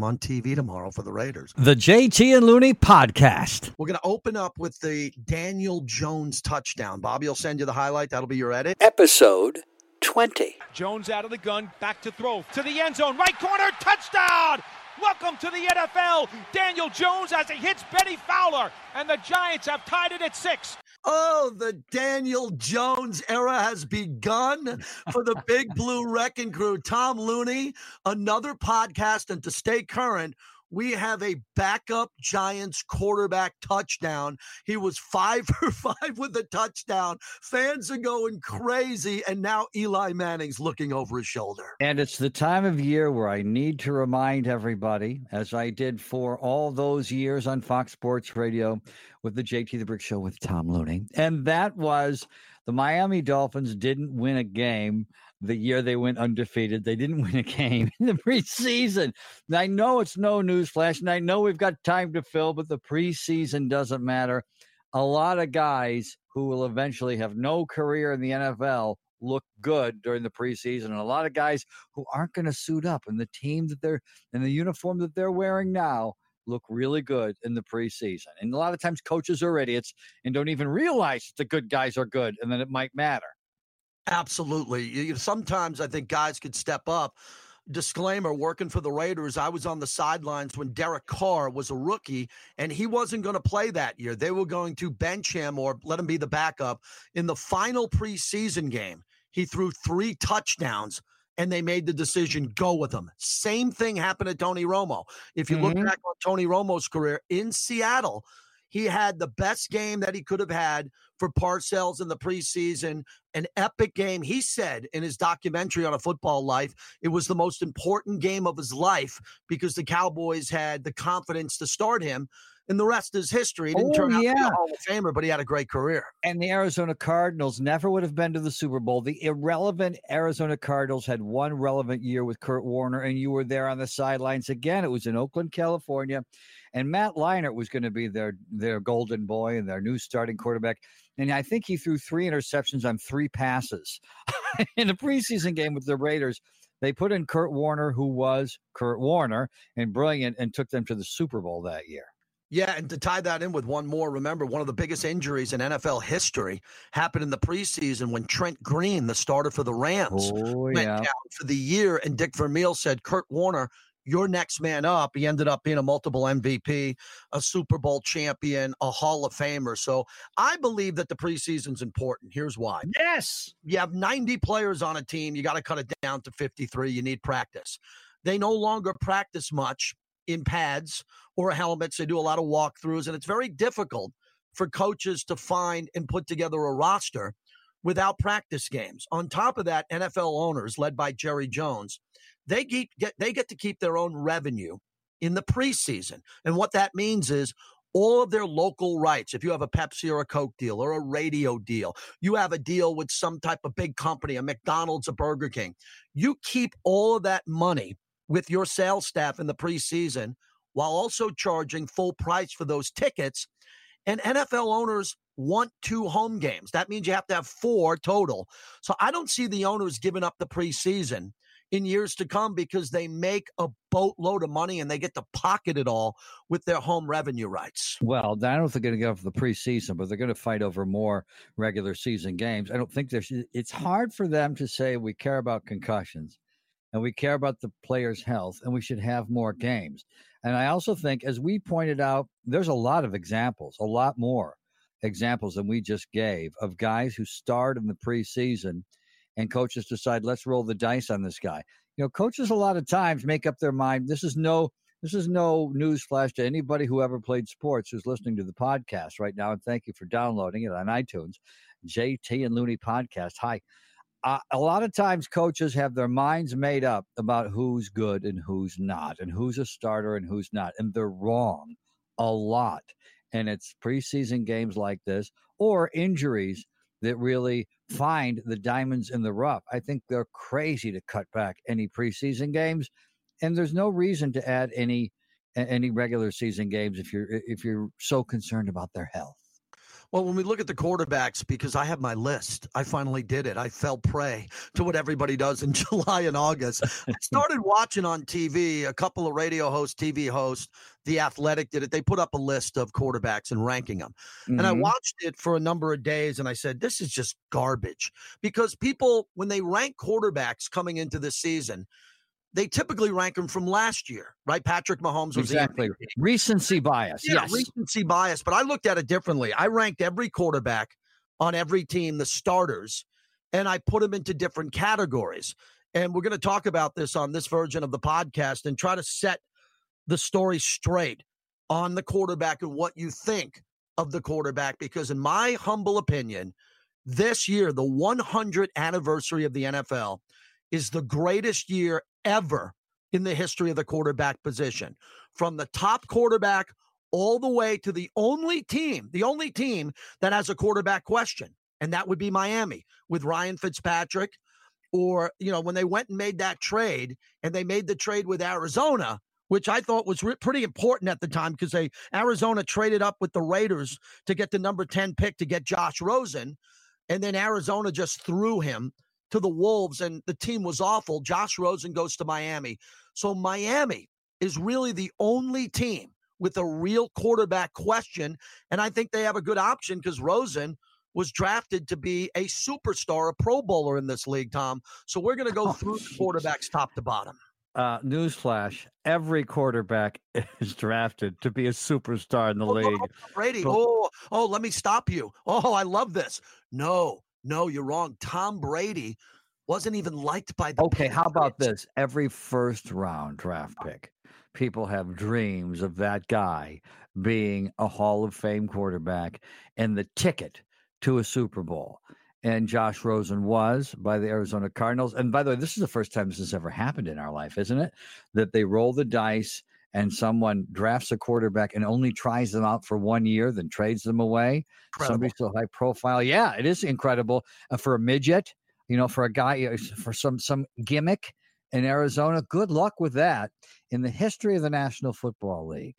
them on TV tomorrow for the Raiders. The JT and Looney podcast. We're going to open up with the Daniel Jones touchdown. Bobby will send you the highlight. That'll be your edit. Episode 20. Jones out of the gun, back to throw to the end zone, right corner, touchdown! Welcome to the NFL. Daniel Jones as he hits Bennie Fowler, and the Giants have tied it at six. Oh, the Daniel Jones era has begun for the Big Blue Wrecking Crew. Tom Looney, another podcast, and to stay current, we have a backup Giants quarterback touchdown. He was five for five with a touchdown. Fans are going crazy, and now Eli Manning's looking over his shoulder. And it's the time of year where I need to remind everybody, as I did for all those years on Fox Sports Radio with the JT the Brick Show with Tom Looney, and that was the Miami Dolphins didn't win a game the year they went undefeated. They didn't win a game in the preseason. I know it's no newsflash, and I know we've got time to fill, but the preseason doesn't matter. A lot of guys who will eventually have no career in the NFL look good during the preseason, and a lot of guys who aren't going to suit up in the team that they're in the uniform that they're wearing now look really good in the preseason. And a lot of times coaches are idiots and don't even realize the good guys are good and then it might matter. Absolutely. You, sometimes I think guys could step up. Disclaimer working for the Raiders, I was on the sidelines when Derek Carr was a rookie and he wasn't going to play that year. They were going to bench him or let him be the backup. In the final preseason game, he threw three touchdowns and they made the decision go with him. Same thing happened to Tony Romo. If you mm-hmm. look back on Tony Romo's career in Seattle, he had the best game that he could have had for Parcells in the preseason, an epic game. He said in his documentary on a football life, it was the most important game of his life because the Cowboys had the confidence to start him. And the rest is history. He didn't oh, turn out yeah. to be a Hall of Famer, but he had a great career. And the Arizona Cardinals never would have been to the Super Bowl. The irrelevant Arizona Cardinals had one relevant year with Kurt Warner, and you were there on the sidelines again. It was in Oakland, California and Matt Leinart was going to be their their golden boy and their new starting quarterback. And I think he threw three interceptions on three passes in a preseason game with the Raiders. They put in Kurt Warner, who was Kurt Warner and brilliant, and took them to the Super Bowl that year. Yeah, and to tie that in with one more, remember one of the biggest injuries in NFL history happened in the preseason when Trent Green, the starter for the Rams, oh, went yeah. down for the year, and Dick Vermeil said Kurt Warner your next man up. He ended up being a multiple MVP, a Super Bowl champion, a Hall of Famer. So I believe that the preseason's important. Here's why. Yes. You have 90 players on a team. You got to cut it down to 53. You need practice. They no longer practice much in pads or helmets. They do a lot of walkthroughs, and it's very difficult for coaches to find and put together a roster without practice games. On top of that, NFL owners, led by Jerry Jones, they get, get they get to keep their own revenue in the preseason. And what that means is all of their local rights. If you have a Pepsi or a Coke deal or a radio deal, you have a deal with some type of big company, a McDonald's, a Burger King, you keep all of that money with your sales staff in the preseason while also charging full price for those tickets. And NFL owners want two home games. That means you have to have four total. So I don't see the owners giving up the preseason in years to come because they make a boatload of money and they get to pocket it all with their home revenue rights. Well, I don't think they're going to go for the preseason, but they're going to fight over more regular season games. I don't think there's, it's hard for them to say we care about concussions and we care about the player's health and we should have more mm-hmm. games. And I also think, as we pointed out, there's a lot of examples, a lot more examples than we just gave of guys who starred in the preseason and coaches decide let's roll the dice on this guy. You know, coaches a lot of times make up their mind. This is no this is no news flash to anybody who ever played sports who's listening to the podcast right now. And thank you for downloading it on iTunes. JT and Looney podcast. Hi. Uh, a lot of times coaches have their minds made up about who's good and who's not, and who's a starter and who's not. And they're wrong a lot. And it's preseason games like this or injuries that really find the diamonds in the rough. I think they're crazy to cut back any preseason games, and there's no reason to add any any regular season games if you're if you're so concerned about their health. Well, when we look at the quarterbacks, because I have my list, I finally did it. I fell prey to what everybody does in July and August. I started watching on TV, a couple of radio hosts, TV hosts, The Athletic did it. They put up a list of quarterbacks and ranking them. Mm-hmm. And I mm-hmm. watched it for a number of days and I said, this is just garbage. Because people, when they rank quarterbacks coming into the season, they typically rank him from last year, right? Patrick Mahomes was exactly recency bias. Yeah, yes, recency bias. But I looked at it differently. I ranked every quarterback on every team, the starters, and I put them into different categories. And we're going to talk about this on this version of the podcast and try to set the story straight on the quarterback and what you think of the quarterback. Because, in my humble opinion, this year, the 100th anniversary of the NFL, is the greatest year ever in the history of the quarterback position. From the top quarterback all the way to the only team, the only team that has a quarterback question, and that would be Miami with Ryan Fitzpatrick. Or, you know, when they went and made that trade and they made the trade with Arizona, which I thought was re- pretty important at the time because they Arizona traded up with the Raiders to get the number 10 pick to get Josh Rosen. And then Arizona just threw him to the Wolves and the team was awful. Josh Rosen goes to Miami. So Miami is really the only team with a real quarterback question. And I think they have a good option because Rosen was drafted to be a superstar, a pro bowler in this league, Tom. So we're going to go oh, through the quarterbacks top to bottom. Uh, newsflash: Every quarterback is drafted to be a superstar in the oh, league. Oh, Brady. Oh, oh, let me stop you. Oh, I love this. No, no, you're wrong. Tom Brady wasn't even liked by the. Okay, Patriots. how about this? Every first round draft pick, people have dreams of that guy being a Hall of Fame quarterback and the ticket to a Super Bowl. And Josh Rosen was by the Arizona Cardinals. And by the way, this is the first time this has ever happened in our life, isn't it? That they roll the dice and someone drafts a quarterback and only tries them out for one year, then trades them away. Incredible. Somebody so high profile. Yeah, it is incredible uh, for a midget. You know, for a guy uh, for some some gimmick in Arizona. Good luck with that. In the history of the National Football League,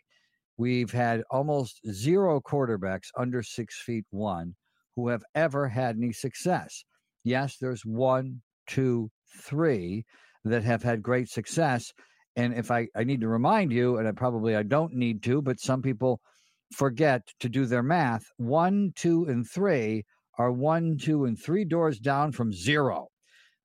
we've had almost zero quarterbacks under six feet one who have ever had any success. Yes, there's one, two, three that have had great success and if I, I need to remind you, and I probably I don't need to, but some people forget to do their math. One, two, and three are one, two, and three doors down from zero.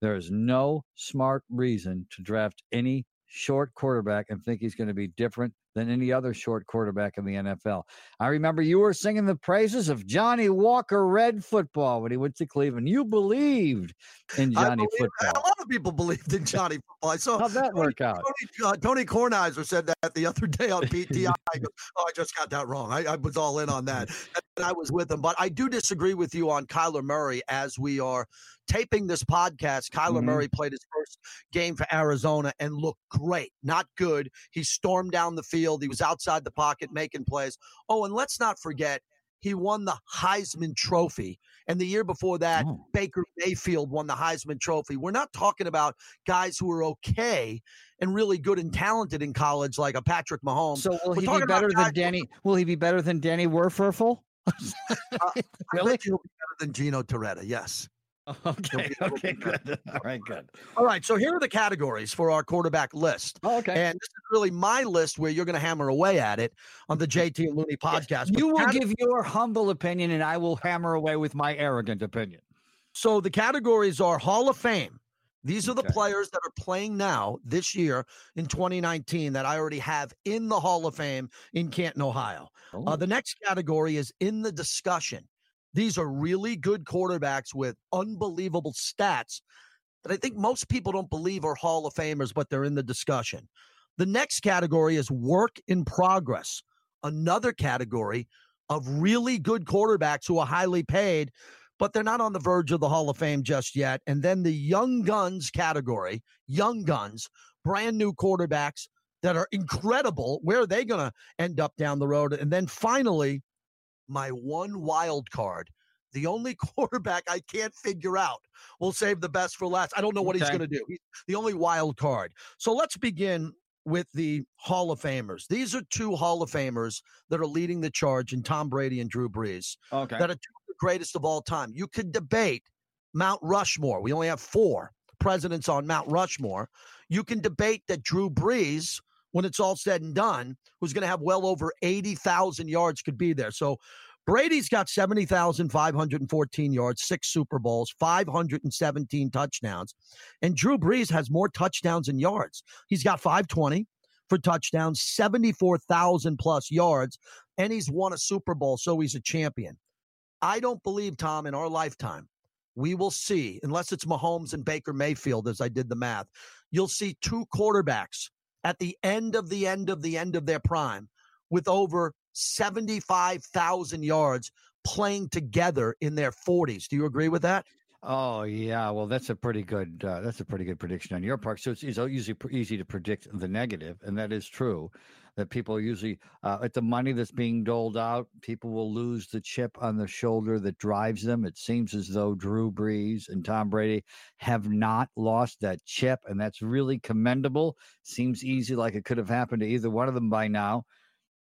There is no smart reason to draft any short quarterback and think he's going to be different than any other short quarterback in the NFL. I remember you were singing the praises of Johnny Walker Red football when he went to Cleveland. You believed in Johnny believe, football. A lot of people believed in Johnny football. I saw How'd that Tony, work out? Tony, uh, Tony Kornheiser said that the other day on PTI. I go, oh, I just got that wrong. I, I was all in on that. And I was with him. But I do disagree with you on Kyler Murray as we are taping this podcast, Kyler mm-hmm. Murray played his first game for Arizona and looked great. Not good. He stormed down the field. He was outside the pocket making plays. Oh, and let's not forget, he won the Heisman Trophy. And the year before that, oh. Baker Mayfield won the Heisman Trophy. We're not talking about guys who are okay and really good and talented in college, like a Patrick Mahomes. So will We're he be better than Danny? Will he be better than Danny Wuerffel? uh, really? He'll be better than Gino Torretta. Yes. Okay. Okay. Good. All right. Good. All right. So here are the categories for our quarterback list. Oh, okay. And this is really my list where you're going to hammer away at it on the JT and Looney podcast. You will give your humble opinion, and I will hammer away with my arrogant opinion. So the categories are Hall of Fame. These are the okay. players that are playing now this year in 2019 that I already have in the Hall of Fame in Canton, Ohio. Uh, oh. Uh, the next category is in the discussion. These are really good quarterbacks with unbelievable stats that I think most people don't believe are Hall of Famers, but they're in the discussion. The next category is work in progress, another category of really good quarterbacks who are highly paid, but they're not on the verge of the Hall of Fame just yet. And then the young guns category, young guns, brand new quarterbacks that are incredible. Where are they going to end up down the road? And then finally, my one wild card. The only quarterback I can't figure out. We'll save the best for last. I don't know what okay. he's going to do. He's the only wild card. So let's begin with the Hall of Famers. These are two Hall of Famers that are leading the charge in Tom Brady and Drew Brees. Okay. That are two of the greatest of all time. You could debate Mount Rushmore. We only have four presidents on Mount Rushmore. You can debate that Drew Brees, when it's all said and done, who's going to have well over 80,000 yards, could be there. So Brady's got 70,514 yards, six Super Bowls, 517 touchdowns. And Drew Brees has more touchdowns and yards. He's got 520 for touchdowns, 74,000 plus yards, and he's won a Super Bowl, so he's a champion. I don't believe, Tom, in our lifetime, we will see, unless it's Mahomes and Baker Mayfield, as I did the math, you'll see two quarterbacks at the end of the end of the end of their prime with over 75,000 yards playing together in their 40s. Do you agree with that? Oh yeah, well that's a pretty good uh, that's a pretty good prediction on your part. So it's, it's usually easy to predict the negative, and that is true. That people usually uh, at the money that's being doled out, people will lose the chip on the shoulder that drives them. It seems as though Drew Brees and Tom Brady have not lost that chip, and that's really commendable. Seems easy, like it could have happened to either one of them by now.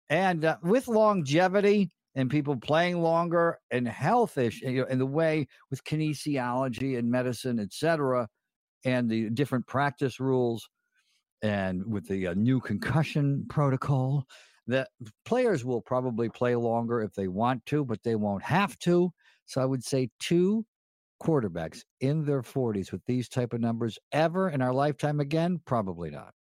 And uh, with longevity and people playing longer and health issue, you know, in the way with kinesiology and medicine, et cetera, and the different practice rules and with the uh, new concussion protocol, that players will probably play longer if they want to, but they won't have to. So I would say two quarterbacks in their 40s with these type of numbers ever in our lifetime again, probably not.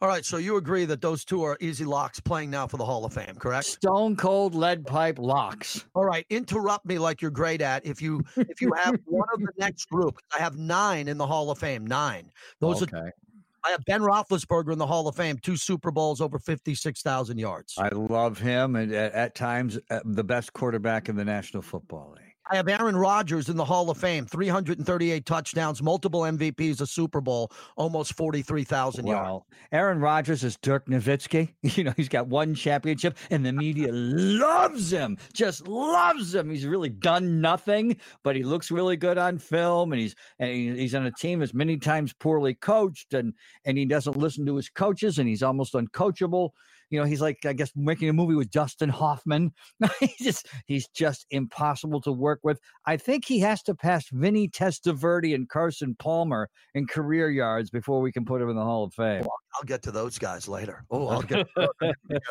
All right, so you agree that those two are easy locks playing now for the Hall of Fame, correct? Stone cold lead pipe locks. All right, interrupt me like you're great at. If you if you have one of the next group, I have nine in the Hall of Fame. Nine. Those okay. are. I have Ben Roethlisberger in the Hall of Fame, two Super Bowls, over fifty-six thousand yards. I love him, and at, at times uh, the best quarterback in the National Football League. I have Aaron Rodgers in the Hall of Fame, 338 touchdowns, multiple MVPs, a Super Bowl, almost 43,000 yards. Aaron Rodgers is Dirk Nowitzki. You know, he's got one championship, and the media loves him, just loves him. He's really done nothing, but he looks really good on film, and he's and he's on a team that's many times poorly coached, and and he doesn't listen to his coaches, and he's almost uncoachable. You know, he's like I guess making a movie with Dustin Hoffman. he's just he's just impossible to work with. I think he has to pass Vinny Testaverde and Carson Palmer in career yards before we can put him in the Hall of Fame. I'll get to those guys later. Oh, I'll get, to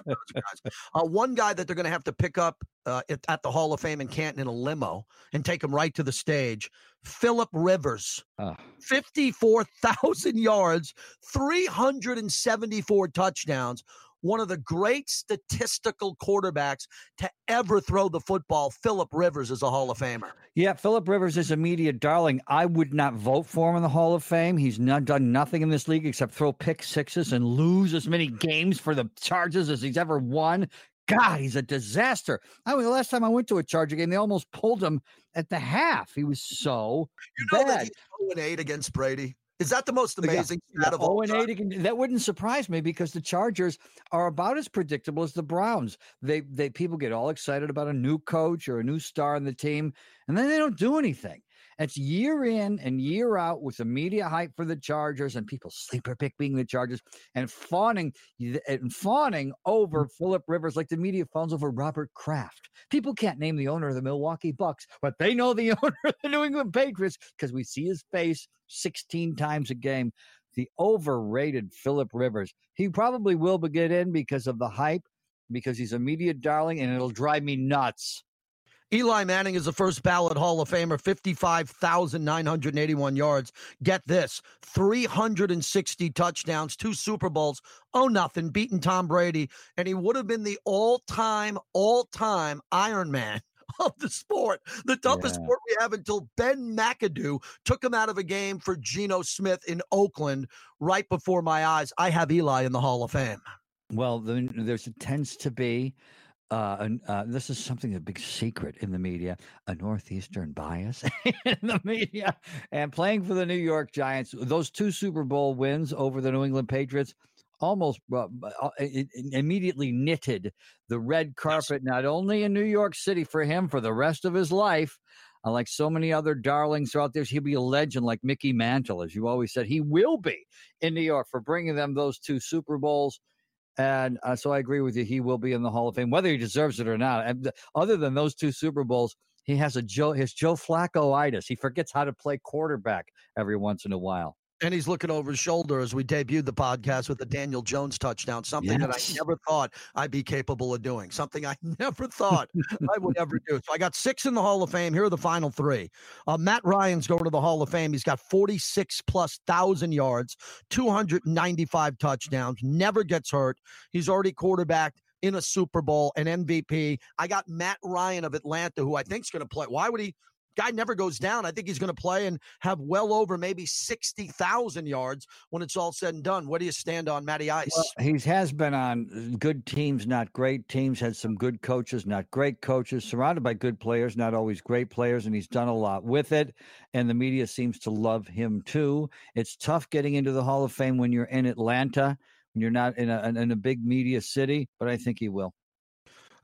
those guys. Uh, one guy that they're going to have to pick up uh, at, at the Hall of Fame in Canton in a limo and take him right to the stage. Philip Rivers, Ah. 54,000 yards, 374 touchdowns. One of the great statistical quarterbacks to ever throw the football. Philip Rivers is a Hall of Famer. Yeah, Philip Rivers is a media darling. I would not vote for him in the Hall of Fame. He's not done nothing in this league except throw pick sixes and lose as many games for the Chargers as he's ever won. God, he's a disaster. I mean, the last time I went to a Charger game, they almost pulled him at the half. He was so You know that bad. he's 0 and 8 against Brady? Is that the most Yeah, amazing stat of all Oh, and eight again. That wouldn't surprise me because the Chargers are about as predictable as the Browns. They they people get all excited about a new coach or a new star in the team, and then they don't do anything. It's year in and year out with the media hype for the Chargers and people sleeper pick being the Chargers and fawning and fawning over mm. Philip Rivers like the media fawns over Robert Kraft. People can't name the owner of the Milwaukee Bucks, but they know the owner of the New England Patriots because we see his face 16 times a game the overrated Philip Rivers. He probably will get in because of the hype, because he's a media darling, and it'll drive me nuts. Eli Manning is the first ballot Hall of Famer, 55,981 yards. Get this 360 touchdowns, two Super Bowls. Oh, nothing, beating Tom Brady. And he would have been the all time, all time Iron Man of the sport. The toughest Yeah. sport we have until Ben McAdoo took him out of a game for Geno Smith in Oakland right before my eyes. I have Eli in the Hall of Fame. Well, then there's tends to be. Uh, uh, this is something a big secret in the media, a northeastern bias in the media, and playing for the New York Giants. Those two Super Bowl wins over the New England Patriots almost uh, uh, immediately knitted the red carpet not only in New York City for him for the rest of his life, Uh, like so many other darlings throughout this, he'll be a legend like Mickey Mantle, as you always said. He will be in New York for bringing them those two Super Bowls. And uh, so I agree with you. He will be in the Hall of Fame, whether he deserves it or not. And other than those two Super Bowls, he has a Joe his Joe Flacco-itis. He forgets how to play quarterback every once in a while. And he's looking over his shoulder as we debuted the podcast with the Daniel Jones touchdown, something yes. that I never thought I'd be capable of doing, something I never thought I would ever do. So I got six in the Hall of Fame. Here are the final three. Uh, Matt Ryan's going to the Hall of Fame. He's got 46 plus thousand yards, 295 touchdowns, never gets hurt. He's already quarterbacked in a Super Bowl, an MVP. I got Matt Ryan of Atlanta, who I think is going to play. Why would he guy never goes down. I think he's going to play and have well over maybe 60,000 yards when it's all said and done. What do you stand on Matty Ice? Well, he has been on uh, good teams, not great teams, had some good coaches, not great coaches, surrounded by good players, not always great players, and he's done a lot with it. And the media seems to love him too. It's tough getting into the Hall of Fame when you're in Atlanta, when you're not in a, in a big media city, but I think he will.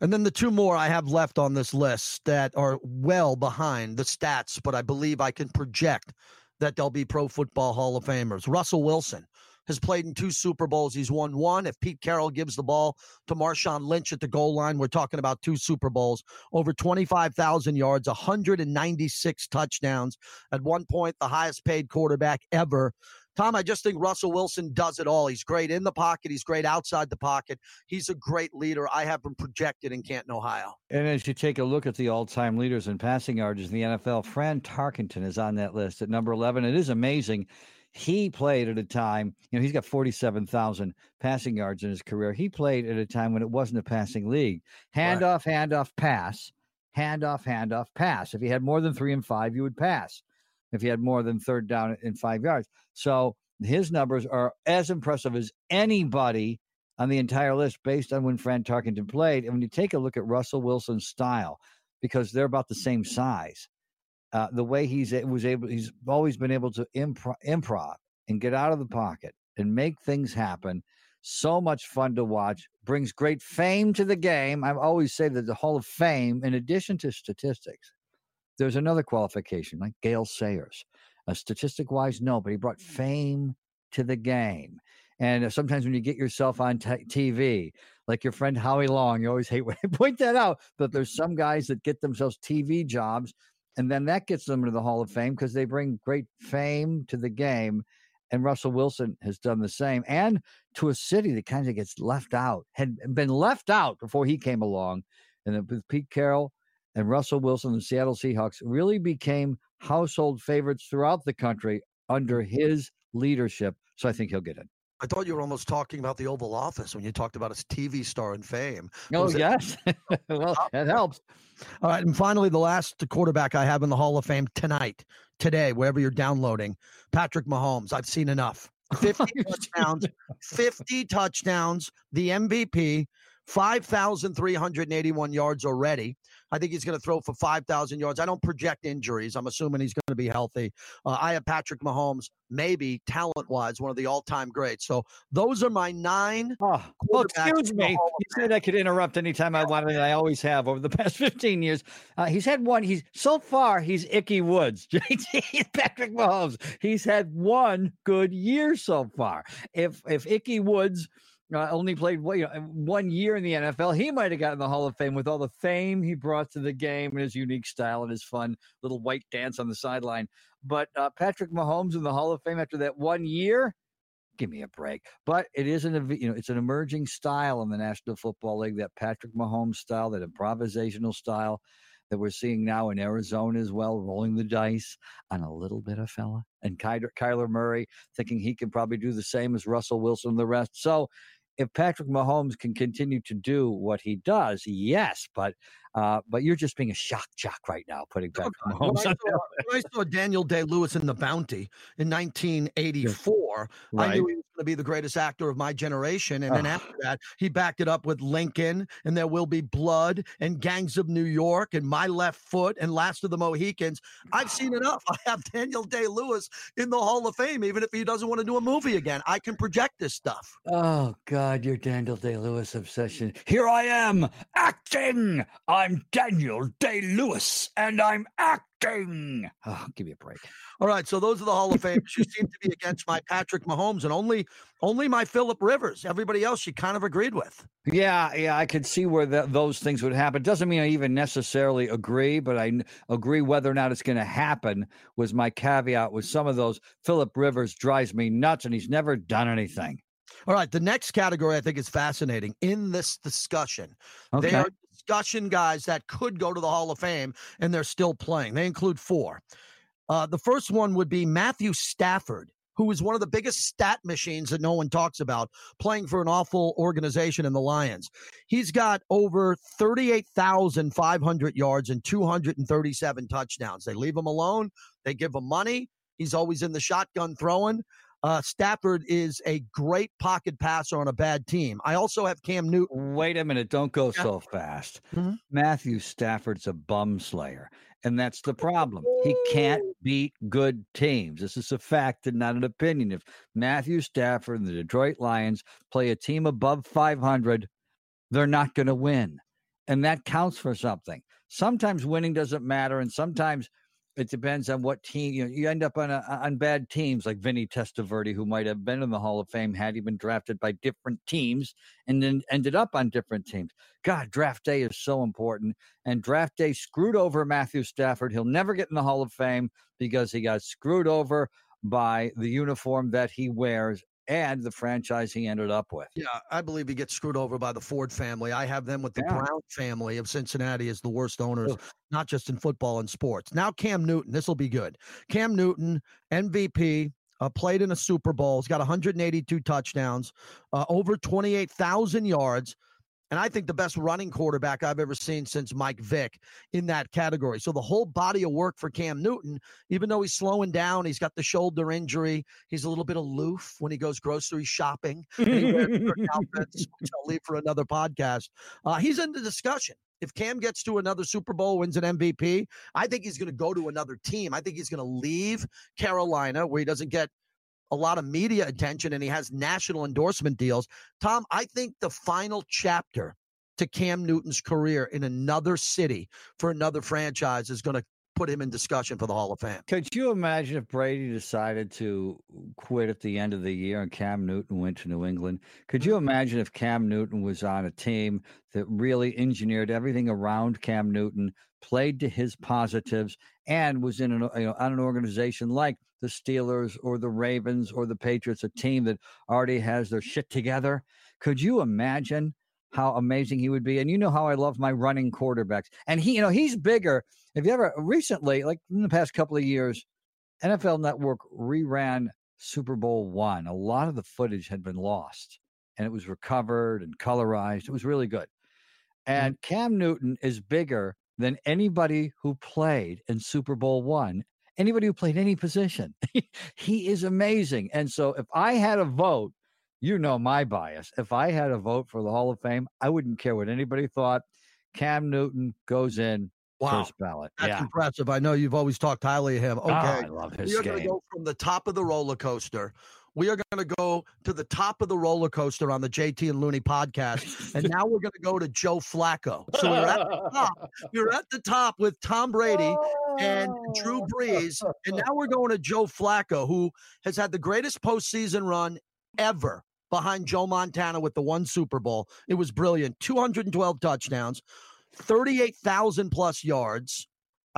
And then the two more I have left on this list that are well behind the stats, but I believe I can project that they'll be Pro Football Hall of Famers. Russell Wilson has played in two Super Bowls. He's won one. If Pete Carroll gives the ball to Marshawn Lynch at the goal line, we're talking about two Super Bowls, over 25,000 yards, 196 touchdowns. At one point, the highest paid quarterback ever Tom, I just think Russell Wilson does it all. He's great in the pocket. He's great outside the pocket. He's a great leader. I have him projected in Canton, Ohio. And as you take a look at the all-time leaders in passing yards in the NFL, Fran Tarkenton is on that list at number 11. It is amazing. He played at a time, you know, he's got 47,000 passing yards in his career. He played at a time when it wasn't a passing league. Handoff, right. handoff, pass. Handoff, handoff, pass. If he had more than three and five, you would pass if he had more than third down in five yards. So his numbers are as impressive as anybody on the entire list based on when Fran Tarkenton played. And when you take a look at Russell Wilson's style, because they're about the same size, uh, the way he's was able, he's always been able to improv, improv and get out of the pocket and make things happen. So much fun to watch. Brings great fame to the game. I always say that the Hall of Fame, in addition to statistics, there's another qualification, like Gale Sayers. Uh, statistic wise, no, but he brought fame to the game. And uh, sometimes when you get yourself on t- TV, like your friend Howie Long, you always hate when I point that out, but there's some guys that get themselves TV jobs, and then that gets them into the Hall of Fame because they bring great fame to the game. And Russell Wilson has done the same, and to a city that kind of gets left out, had been left out before he came along. And with Pete Carroll, and Russell Wilson, the Seattle Seahawks, really became household favorites throughout the country under mm-hmm. his leadership. So I think he'll get in. I thought you were almost talking about the Oval Office when you talked about his TV star and fame. Oh, Was yes. well, that helps. All right. And finally, the last quarterback I have in the Hall of Fame tonight, today, wherever you're downloading, Patrick Mahomes. I've seen enough. 50 touchdowns, 50 touchdowns, the MVP, 5,381 yards already. I think he's going to throw for 5,000 yards. I don't project injuries. I'm assuming he's going to be healthy. Uh, I have Patrick Mahomes, maybe talent wise, one of the all time greats. So those are my nine. Oh, well, excuse me. You said I could interrupt anytime I wanted, I always have over the past 15 years. Uh, he's had one. He's so far, he's Ickey Woods. JT, Patrick Mahomes. He's had one good year so far. If if Ickey Woods uh, only played you know, one year in the NFL. He might have gotten the Hall of Fame with all the fame he brought to the game and his unique style and his fun little white dance on the sideline. But uh, Patrick Mahomes in the Hall of Fame after that one year, give me a break. But it is an you know it's an emerging style in the National Football League that Patrick Mahomes style, that improvisational style that we're seeing now in Arizona as well, rolling the dice on a little bit of fella. And Kyler, Kyler Murray thinking he can probably do the same as Russell Wilson and the rest. So if Patrick Mahomes can continue to do what he does, yes, but uh, but you're just being a shock jock right now, putting Patrick Mahomes. When I, saw, when I saw Daniel Day Lewis in The Bounty in 1984, right. I knew he was going to be the greatest actor of my generation. And then after that, he backed it up with Lincoln and There Will Be Blood and Gangs of New York and My Left Foot and Last of the Mohicans. I've seen enough. I have Daniel Day Lewis in the Hall of Fame, even if he doesn't want to do a movie again. I can project this stuff. Oh, God, your Daniel Day Lewis obsession. Here I am acting. I'm Daniel Day Lewis, and I'm acting. Oh, give me a break. All right, so those are the Hall of Famers. you seem to be against my Patrick Mahomes, and only only my Philip Rivers. Everybody else, you kind of agreed with. Yeah, yeah, I could see where the, those things would happen. Doesn't mean I even necessarily agree, but I agree whether or not it's going to happen. Was my caveat with some of those. Philip Rivers drives me nuts, and he's never done anything. All right, the next category I think is fascinating in this discussion. Okay. They are discussion guys that could go to the Hall of Fame, and they're still playing. They include four. Uh, the first one would be Matthew Stafford, who is one of the biggest stat machines that no one talks about, playing for an awful organization in the Lions. He's got over 38,500 yards and 237 touchdowns. They leave him alone, they give him money. He's always in the shotgun throwing. Uh, Stafford is a great pocket passer on a bad team. I also have Cam Newton. Wait a minute, don't go Yeah. so fast. Mhm. Matthew Stafford's a bum slayer, and that's the problem. He can't beat good teams. This is a fact and not an opinion. If Matthew Stafford and the Detroit Lions play a team above 500, they're not going to win, and that counts for something. Sometimes winning doesn't matter, and sometimes it depends on what team you know, you end up on a, on bad teams like Vinny Testaverde, who might have been in the Hall of Fame had he been drafted by different teams and then ended up on different teams. God, draft day is so important, and draft day screwed over Matthew Stafford. He'll never get in the Hall of Fame because he got screwed over by the uniform that he wears and the franchise he ended up with. Yeah, I believe he gets screwed over by the Ford family. I have them with the Yeah. Brown family of Cincinnati as the worst owners, Ugh. not just in football and sports. Now, Cam Newton, this will be good. Cam Newton, MVP, uh, played in a Super Bowl. He's got 182 touchdowns, uh, over 28,000 yards. And I think the best running quarterback I've ever seen since Mike Vick in that category. So the whole body of work for Cam Newton, even though he's slowing down, he's got the shoulder injury. He's a little bit aloof when he goes grocery shopping. and he wears certain outfits, which I'll leave for another podcast. Uh, he's in the discussion. If Cam gets to another Super Bowl, wins an MVP, I think he's going to go to another team. I think he's going to leave Carolina where he doesn't get a lot of media attention and he has national endorsement deals. Tom, I think the final chapter to Cam Newton's career in another city for another franchise is going to put him in discussion for the Hall of Fame. Could you imagine if Brady decided to quit at the end of the year and Cam Newton went to New England? Could you mm. imagine if Cam Newton was on a team that really engineered everything around Cam Newton, played to his positives, and was in an you know on an organization like the Steelers or the Ravens or the Patriots, a team that already has their shit together? Could you imagine? How amazing he would be. And you know how I love my running quarterbacks. And he, you know, he's bigger. Have you ever recently, like in the past couple of years, NFL Network reran Super Bowl one. A lot of the footage had been lost and it was recovered and colorized. It was really good. Mm-hmm. And Cam Newton is bigger than anybody who played in Super Bowl one, anybody who played any position. he is amazing. And so if I had a vote, you know my bias. If I had a vote for the Hall of Fame, I wouldn't care what anybody thought. Cam Newton goes in Wow. first ballot. That's yeah. impressive. I know you've always talked highly of him. Oh, okay. Oh, I love his are going to go from the top of the roller coaster. We are going to go to the top of the roller coaster on the JT and Looney podcast. And now we're going to go to Joe Flacco. So we're at the top. We're at the top with Tom Brady and Drew oh. Brees. And now we're going to Joe Flacco, who has had the greatest postseason run ever behind Joe Montana with the one Super Bowl. It was brilliant. 212 touchdowns, 38,000 plus yards.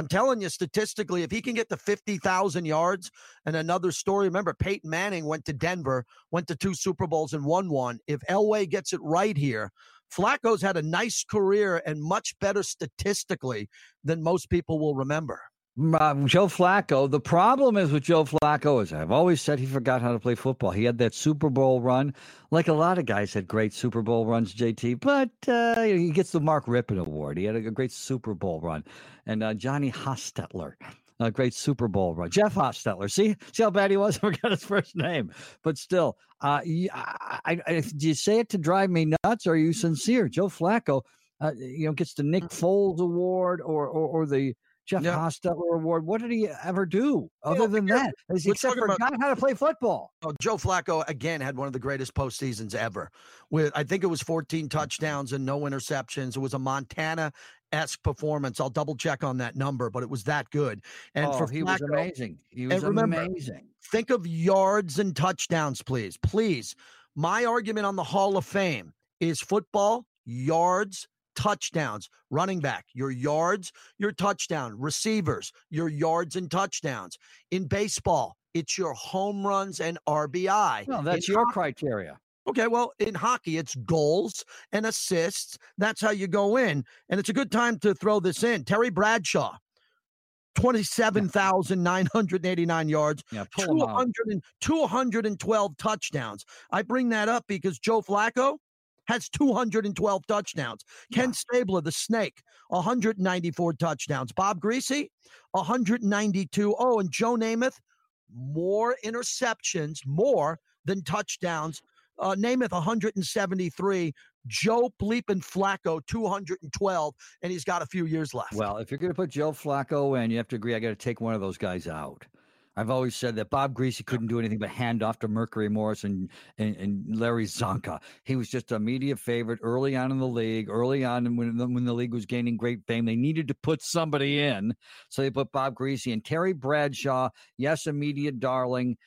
I'm telling you, statistically, if he can get to 50,000 yards and another story, remember Peyton Manning went to Denver, went to two Super Bowls and won one. If Elway gets it right here, Flacco's had a nice career and much better statistically than most people will remember. Uh, Joe Flacco. The problem is with Joe Flacco is I've always said he forgot how to play football. He had that Super Bowl run, like a lot of guys had great Super Bowl runs, JT. But uh, he gets the Mark Rypien Award. He had a, great Super Bowl run, and uh, Johnny Hostetler. A great Super Bowl run. Jeff Hostetler. See, see how bad he was. I forgot his first name, but still, uh, I, I, do you say it to drive me nuts? Or are you sincere? Joe Flacco, uh, you know, gets the Nick Foles Award or or, or the Jeff Yeah. Hostetler Award. What did he ever do other than because that? Except talking about- forgot how to play football. Oh, Joe Flacco again had one of the greatest postseasons ever. With I think it was 14 touchdowns and no interceptions. It was a Montana esque performance. I'll double check on that number, but it was that good. And oh, for he Flacco, was amazing. He was remember, amazing. think of yards and touchdowns, please. Please. My argument on the Hall of Fame is football, yards, touchdowns, running back, your yards, your touchdown, receivers, your yards and touchdowns. In baseball, it's your home runs and RBI. No, that's In your hockey- criteria. Okay, well, in hockey, it's goals and assists. That's how you go in. And it's a good time to throw this in. Terry Bradshaw, 27,989 yards, Yeah, pull him out. 200 212 touchdowns. I bring that up because Joe Flacco has 212 touchdowns. Ken Stabler, the snake, 194 touchdowns. Bob Griese, 192. Oh, and Joe Namath, more interceptions, more than touchdowns. Uh, Namath, 173. Joe Bleepin Flacco, 212, and he's got a few years left. Well, if you're going to put Joe Flacco in, you have to agree. I got to take one of those guys out. I've always said that Bob Griese couldn't do anything but hand off to Mercury Morris and, and, and Larry Csonka. He was just a media favorite early on in the league. Early on, when the, when the league was gaining great fame, they needed to put somebody in, so they put Bob Griese and Terry Bradshaw. Yes, a media darling.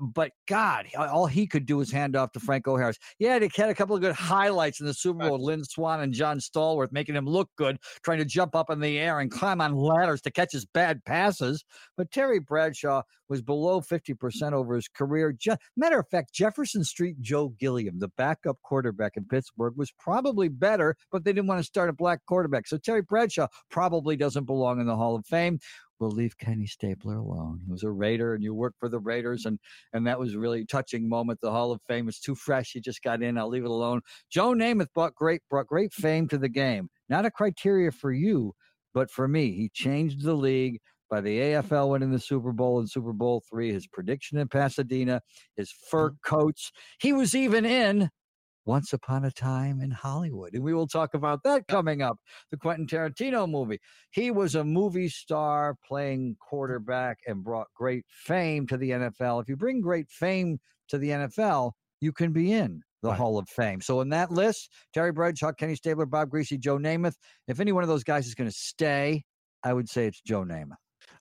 But God, all he could do was hand off to Franco Harris. Yeah, they had a couple of good highlights in the Super Bowl. Lynn Swann and John Stallworth making him look good, trying to jump up in the air and climb on ladders to catch his bad passes. But Terry Bradshaw was below 50% over his career. Je- Matter of fact, Jefferson Street Joe Gilliam, the backup quarterback in Pittsburgh, was probably better, but they didn't want to start a black quarterback. So Terry Bradshaw probably doesn't belong in the Hall of Fame. We'll leave Kenny Stabler alone. He was a Raider, and you worked for the Raiders, and and that was a really touching moment. The Hall of Fame is too fresh. He just got in. I'll leave it alone. Joe Namath brought great brought great fame to the game. Not a criteria for you, but for me, he changed the league by the AFL winning the Super Bowl and Super Bowl three. His prediction in Pasadena, his fur mm-hmm. coats. He was even in once Upon a Time in Hollywood. And we will talk about that coming up. The Quentin Tarantino movie. He was a movie star playing quarterback and brought great fame to the NFL. If you bring great fame to the NFL, you can be in the Right. Hall of Fame. So in that list, Terry Bradshaw, Kenny Stabler, Bob Griese, Joe Namath. If any one of those guys is going to stay, I would say it's Joe Namath.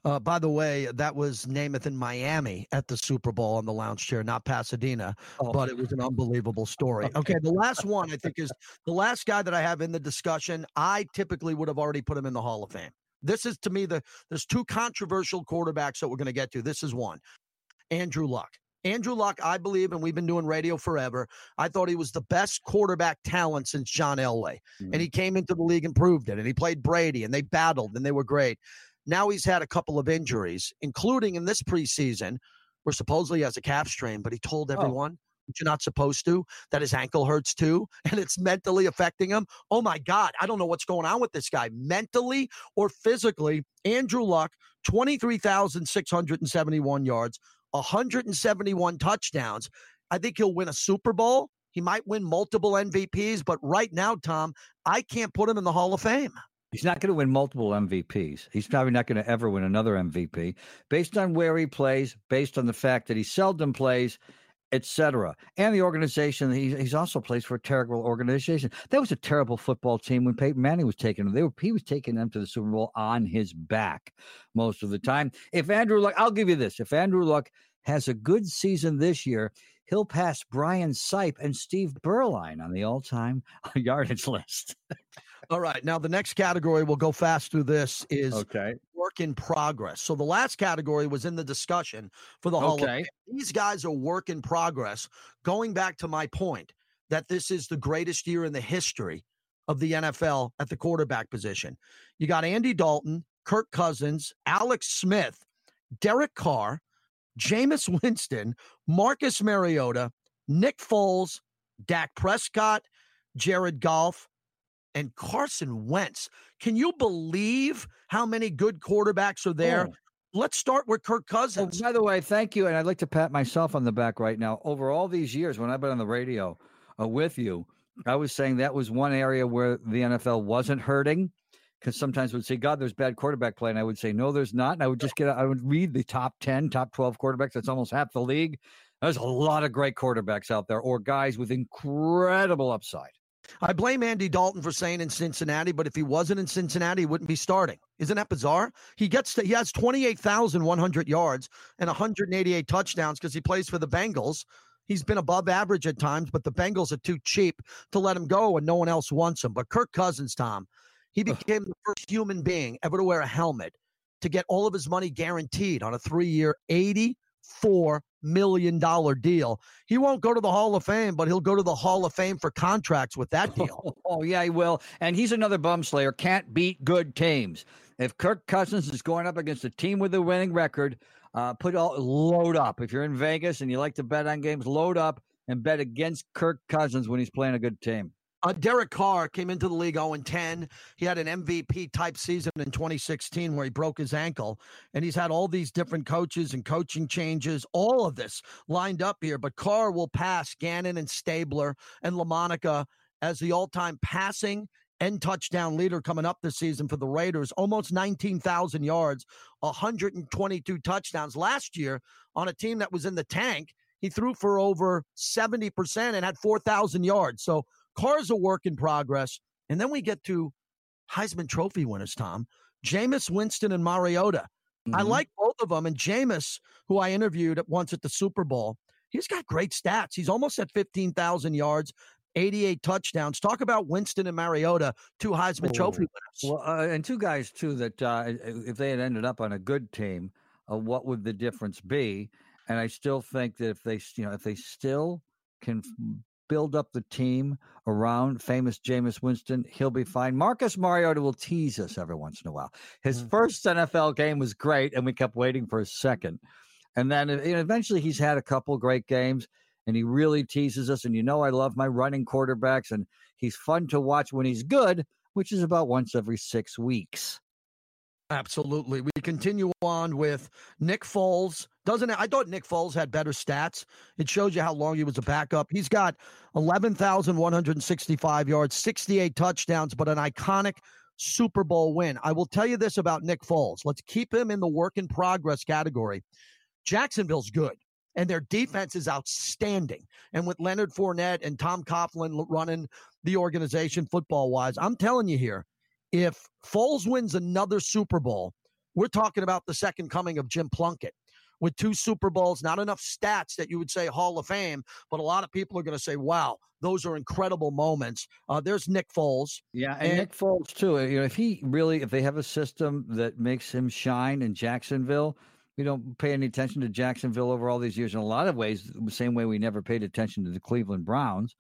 Uh, by the way, that was Namath in Miami at the Super Bowl on the lounge chair, not Pasadena, Oh. but it was an unbelievable story. Okay, the last one I think is the last guy that I have in the discussion. I typically would have already put him in the Hall of Fame. This is to me the there's two controversial quarterbacks that we're going to get to. This is one, Andrew Luck. Andrew Luck, I believe, and we've been doing radio forever. I thought he was the best quarterback talent since John Elway. And he came into the league and proved it. And he played Brady and they battled and they were great. Now he's had a couple of injuries, including in this preseason, where supposedly he has a calf strain, but he told oh. everyone that you're not supposed to, that his ankle hurts too, and it's mentally affecting him. Oh my God, I don't know what's going on with this guy, mentally or physically. Andrew Luck, 23,671 yards, 171 touchdowns. I think he'll win a Super Bowl. He might win multiple MVPs, but right now, Tom, I can't put him in the Hall of Fame. He's not going to win multiple MVPs. He's probably not going to ever win another MVP based on where he plays, based on the fact that he seldom plays, etc. And the organization, he, he's also plays for a terrible organization. That was a terrible football team when Peyton Manning was taking them. They were, he was taking them to the Super Bowl on his back most of the time. If Andrew Luck, I'll give you this. If Andrew Luck has a good season this year, he'll pass Brian Sipe and Steve Berline on the all-time yardage list. All right. Now, the next category, we'll go fast through this, is Okay. work in progress. So the last category was in the discussion for the Hall of Fame. These guys are work in progress. Going back to my point that this is the greatest year in the history of the NFL at the quarterback position. You got Andy Dalton, Kirk Cousins, Alex Smith, Derek Carr, Jameis Winston, Marcus Mariota, Nick Foles, Dak Prescott, Jared Goff, and Carson Wentz. Can you believe how many good quarterbacks are there? Oh. Let's start with Kirk Oh, Cousins. by the way, thank you. And I'd like to pat myself on the back right now. Over all these years, when I've been on the radio uh, with you, I was saying that was one area where the NFL wasn't hurting. Because sometimes we'd say, God, there's bad quarterback play. And I would say, no, there's not. And I would just get, I would read the top 10, top 12 quarterbacks. That's almost half the league. There's a lot of great quarterbacks out there or guys with incredible upside. I blame Andy Dalton for saying in Cincinnati, but if he wasn't in Cincinnati, he wouldn't be starting. Isn't that bizarre? He gets to, he has 28,100 yards and 188 touchdowns because he plays for the Bengals. He's been above average at times, but the Bengals are too cheap to let him go and no one else wants him. But Kirk Cousins, Tom, he became the first human being ever to wear a helmet to get all of his money guaranteed on a three year, $84 million deal. He won't go to the Hall of Fame, but he'll go to the Hall of Fame for contracts with that deal. oh, yeah, he will. And he's another bum slayer, can't beat good teams. If Kirk Cousins is going up against a team with a winning record, uh, put all load up. If you're in Vegas and you like to bet on games, load up and bet against Kirk Cousins when he's playing a good team. Uh, Derek Carr came into the league 0 10. He had an MVP type season in 2016 where he broke his ankle. And he's had all these different coaches and coaching changes, all of this lined up here. But Carr will pass Gannon and Stabler and Lamonica as the all time passing and touchdown leader coming up this season for the Raiders. Almost 19,000 yards, 122 touchdowns. Last year on a team that was in the tank, he threw for over 70% and had 4,000 yards. So, Carr's a work in progress. And then we get to Heisman Trophy winners, Tom. Jameis Winston and Mariota. Mm-hmm. I like both of them. And Jameis, who I interviewed once at the Super Bowl, he's got great stats. He's almost at 15,000 yards, 88 touchdowns. Talk about Winston and Mariota, two Heisman oh, Trophy winners. Well, uh, and two guys, too, that uh, if they had ended up on a good team, uh, what would the difference be? And I still think that if they, you know, if they still can build up the team around famous Jameis Winston, he'll be fine. Marcus Mariota will tease us every once in a while. His mm-hmm. first NFL game was great, and we kept waiting for a second. And then you know, eventually he's had a couple great games, and he really teases us. And you know, I love my running quarterbacks, and he's fun to watch when he's good, which is about once every six weeks. Absolutely. We continue on with Nick Foles. Doesn't it? I thought Nick Foles had better stats. It shows you how long he was a backup. He's got 11,165 yards, 68 touchdowns, but an iconic Super Bowl win. I will tell you this about Nick Foles. Let's keep him in the work in progress category. Jacksonville's good and their defense is outstanding. And with Leonard Fournette and Tom Coughlin running the organization football wise, I'm telling you here, if Foles wins another Super Bowl, we're talking about the second coming of Jim Plunkett with two Super Bowls, not enough stats that you would say Hall of Fame, but a lot of people are going to say, wow, those are incredible moments. Uh, there's Nick Foles. Yeah, and, and, Nick Foles, too. You know, if he really, if they have a system that makes him shine in Jacksonville, we don't pay any attention to Jacksonville over all these years in a lot of ways, the same way we never paid attention to the Cleveland Browns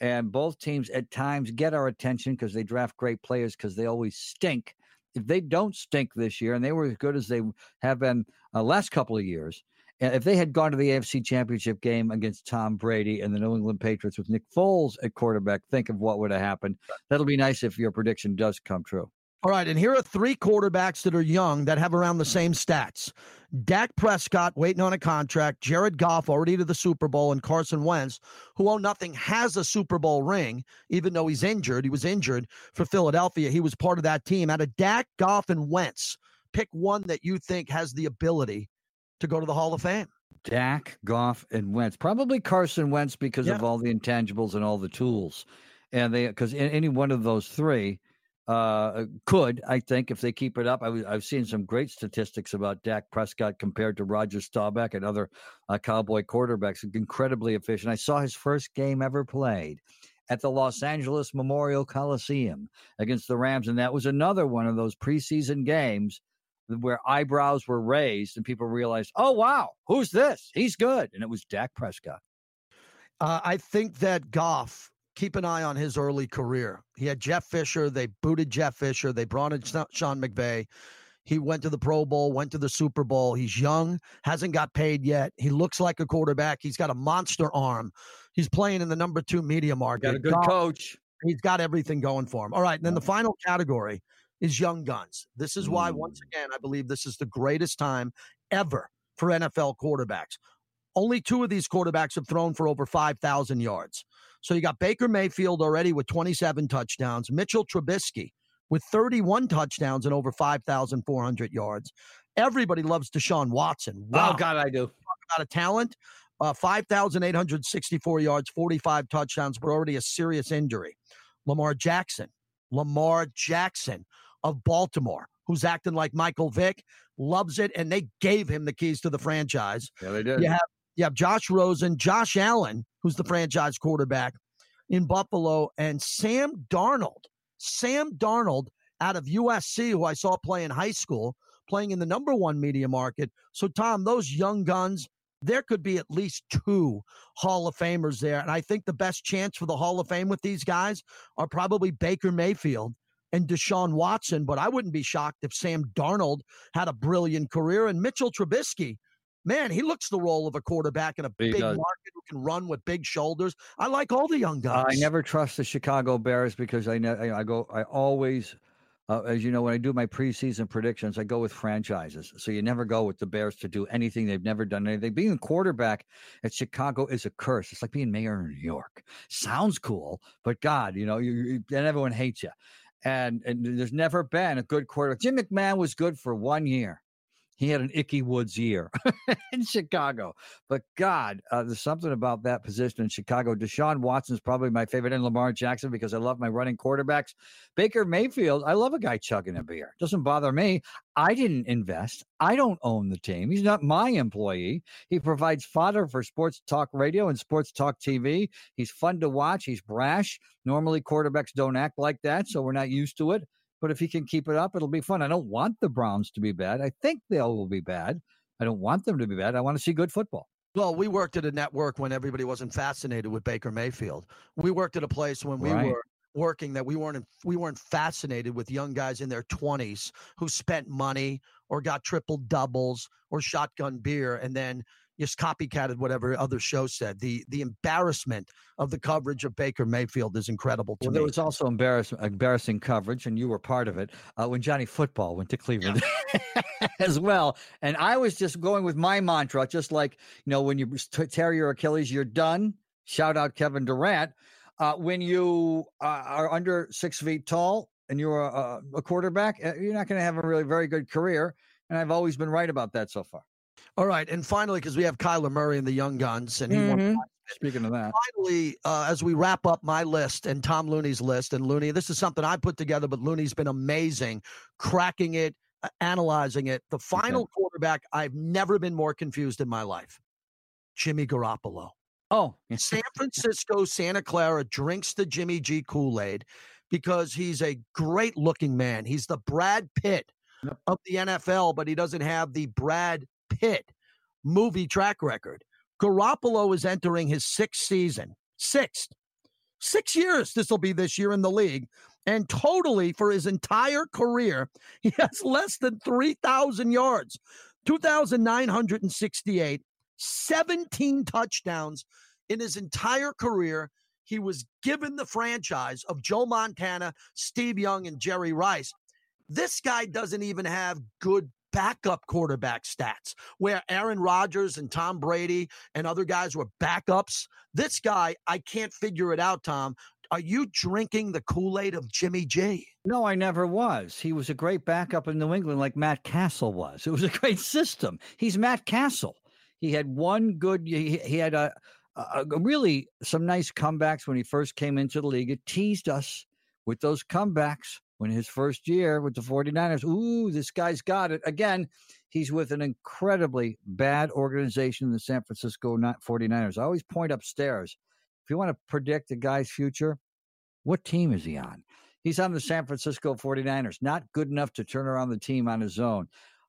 and both teams at times get our attention because they draft great players because they always stink. If they don't stink this year, and they were as good as they have been uh, last couple of years, if they had gone to the AFC Championship game against Tom Brady and the New England Patriots with Nick Foles at quarterback, think of what would have happened. That'll be nice if your prediction does come true. All right, and here are three quarterbacks that are young that have around the mm-hmm. same stats. Dak Prescott waiting on a contract, Jared Goff already to the Super Bowl, and Carson Wentz, who own nothing, has a Super Bowl ring, even though he's injured. He was injured for Philadelphia. He was part of that team. Out of Dak, Goff, and Wentz, pick one that you think has the ability to go to the Hall of Fame. Dak, Goff, and Wentz. Probably Carson Wentz because yeah. of all the intangibles and all the tools. And they, because any one of those three, uh, could, I think, if they keep it up. I have seen some great statistics about Dak Prescott compared to Roger Staubach and other uh, Cowboy quarterbacks. Incredibly efficient. I saw his first game ever played at the Los Angeles Memorial Coliseum against the Rams, and that was another one of those preseason games where eyebrows were raised and people realized, "Oh wow, who's this? He's good," and it was Dak Prescott. Uh, I think that Goff keep an eye on his early career. He had Jeff Fisher. They booted Jeff Fisher. They brought in Sean McVay. He went to the Pro Bowl, went to the Super Bowl. He's young, hasn't got paid yet. He looks like a quarterback. He's got a monster arm. He's playing in the number two media market. Got a good coach. He's got everything going for him. All right. And then the final category is young guns. This is why, once again, I believe this is the greatest time ever for NFL quarterbacks. Only two of these quarterbacks have thrown for over 5,000 yards. So you got Baker Mayfield already with 27 touchdowns, Mitchell Trubisky with 31 touchdowns and over 5,400 yards. Everybody loves Deshaun Watson. Wow, oh, God, I do. Talk about a talent. Uh, 5,864 yards, 45 touchdowns, but already a serious injury. Lamar Jackson. Lamar Jackson of Baltimore, who's acting like Michael Vick, loves it, and they gave him the keys to the franchise. Yeah, they did. You have you have Josh Rosen, Josh Allen, who's the franchise quarterback in Buffalo, and Sam Darnold. Sam Darnold out of USC, who I saw play in high school, playing in the number one media market. So, Tom, those young guns, there could be at least two Hall of Famers there. And I think the best chance for the Hall of Fame with these guys are probably Baker Mayfield and Deshaun Watson. But I wouldn't be shocked if Sam Darnold had a brilliant career and Mitchell Trubisky. Man, he looks the role of a quarterback in a He big does. market who can run with big shoulders. I like all the young guys. I never trust the Chicago Bears because I ne- I go I always uh, as you know when I do my preseason predictions I go with franchises. So you never go with the Bears to do anything they've never done anything. Being a quarterback at Chicago is a curse. It's like being mayor in New York. Sounds cool, but God, you know, you, you then everyone hates you. And and there's never been a good quarterback. Jim McMahon was good for one year. He had an Ickey Woods year in Chicago. But God, uh, there's something about that position in Chicago. Deshaun Watson's probably my favorite, and Lamar Jackson because I love my running quarterbacks. Baker Mayfield, I love a guy chugging a beer. Doesn't bother me. I didn't invest. I don't own the team. He's not my employee. He provides fodder for sports talk radio and sports talk TV. He's fun to watch. He's brash. Normally, quarterbacks don't act like that, so we're not used to it. But if he can keep it up, it'll be fun. I don't want the Browns to be bad. I think they will be bad. I don't want them to be bad. I want to see good football. Well, we worked at a network when everybody wasn't fascinated with Baker Mayfield. We worked at a place when we Right. were working that we weren't we weren't fascinated with young guys in their 20s who spent money or got triple doubles or shotgun beer and then just copycatted whatever other show said. The the embarrassment of the coverage of Baker Mayfield is incredible to Well, me. there was also embarrassing, embarrassing coverage, and you were part of it uh, when Johnny Football went to Cleveland as well. And I was just going with my mantra, just like you know, when you tear your Achilles, you're done. Shout out Kevin Durant. Uh, when you uh, are under six feet tall and you're a, a quarterback, uh, you're not going to have a really very good career. And I've always been right about that so far. All right, and finally, because we have Kyler Murray and the Young Guns, and he won Mhm. Speaking of that, finally, uh, as we wrap up my list and Tom Looney's list, and Looney, this is something I put together, but Looney's been amazing, cracking it, uh, analyzing it. The final quarterback, I've never been more confused in my life. Jimmy Garoppolo. oh, San Francisco, Santa Clara drinks the Jimmy G Kool Aid because he's a great looking man. He's the Brad Pitt Yep. of the NFL, but he doesn't have the Brad Pitt movie track record. Garoppolo is entering his sixth season, sixth, six years. This will be this year in the league. And totally for his entire career, he has less than 3,000 yards, 2,968, 17 touchdowns in his entire career. He was given the franchise of Joe Montana, Steve Young, and Jerry Rice. This guy doesn't even have good backup quarterback stats where Aaron Rodgers and Tom Brady and other guys were backups. This guy, I can't figure it out, Tom. Are you drinking the Kool Aid of Jimmy G? No, I never was. He was a great backup in New England, like Matt Cassel was. It was a great system. He's Matt Cassel. He had one good. He, he had a, a, really some nice comebacks when he first came into the league. It teased us with those comebacks when his first year with the 49ers. Ooh, this guy's got it. Again, he's with an incredibly bad organization, the San Francisco not 49ers. I always point upstairs. If you want to predict a guy's future, what team is he on? He's on the San Francisco 49ers, not good enough to turn around the team on his own.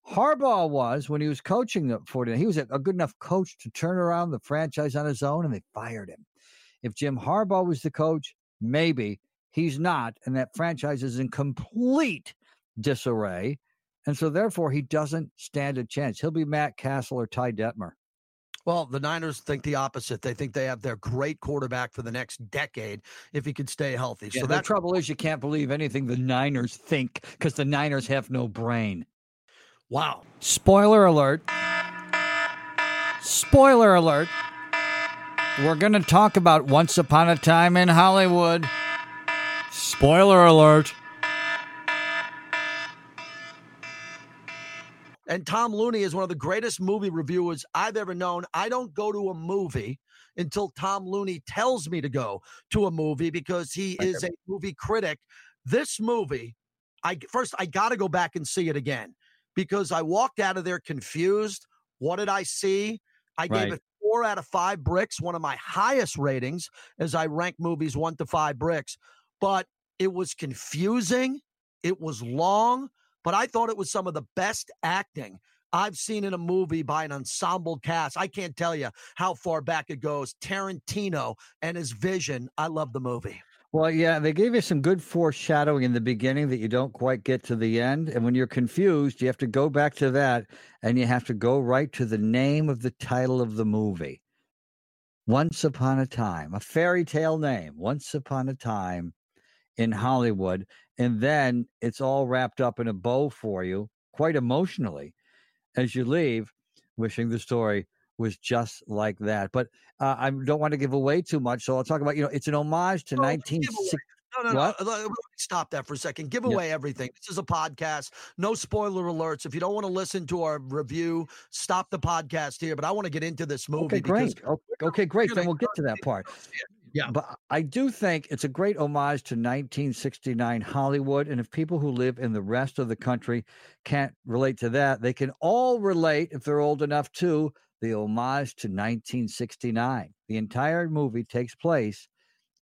Harbaugh was when he was coaching the 49ers. He was a good enough coach to turn around the franchise on his own, and they fired him. If Jim Harbaugh was the coach, maybe he's not, and that franchise is in complete disarray. And so, therefore, he doesn't stand a chance. He'll be Matt Cassel or Ty Detmer. Well, the Niners think the opposite. They think they have their great quarterback for the next decade if he could stay healthy. Yeah, so the trouble is, you can't believe anything the Niners think because the Niners have no brain. wow. Spoiler alert. Spoiler alert. We're going to talk about Once Upon a Time in Hollywood. Spoiler alert. And Tom Looney is one of the greatest movie reviewers I've ever known. I don't go to a movie until Tom Looney tells me to go to a movie because he is a movie critic. This movie, I first I got to go back and see it again because I walked out of there confused. What did I see? I gave it four out of five bricks, one of my highest ratings as I rank movies one to five bricks. But it was confusing. It was long, but I thought it was some of the best acting I've seen in a movie by an ensemble cast. I can't tell you how far back it goes. Tarantino and his vision. I love the movie. Well, yeah, they gave you some good foreshadowing in the beginning that you don't quite get to the end. And when you're confused, you have to go back to that and you have to go right to the name of the title of the movie. Once Upon a Time, a fairy tale name, Once Upon a Time in Hollywood. And then it's all wrapped up in a bow for you, quite emotionally, as you leave, wishing the story was just like that. But uh, I don't want to give away too much, so I'll talk about you know it's an homage to No, 1960. No, no, no. What? uh, let- let me Stop that for a second. Give Yeah. away everything. This is a podcast. No spoiler alerts. If you don't want to listen to our review, stop the podcast here. But I want to get into this movie. Okay, great. Okay, great. Then we'll get to that part. Yeah. But I do think it's a great homage to 1969 Hollywood. And if people who live in the rest of the country can't relate to that, they can all relate, if they're old enough, to the homage to 1969. The entire movie takes place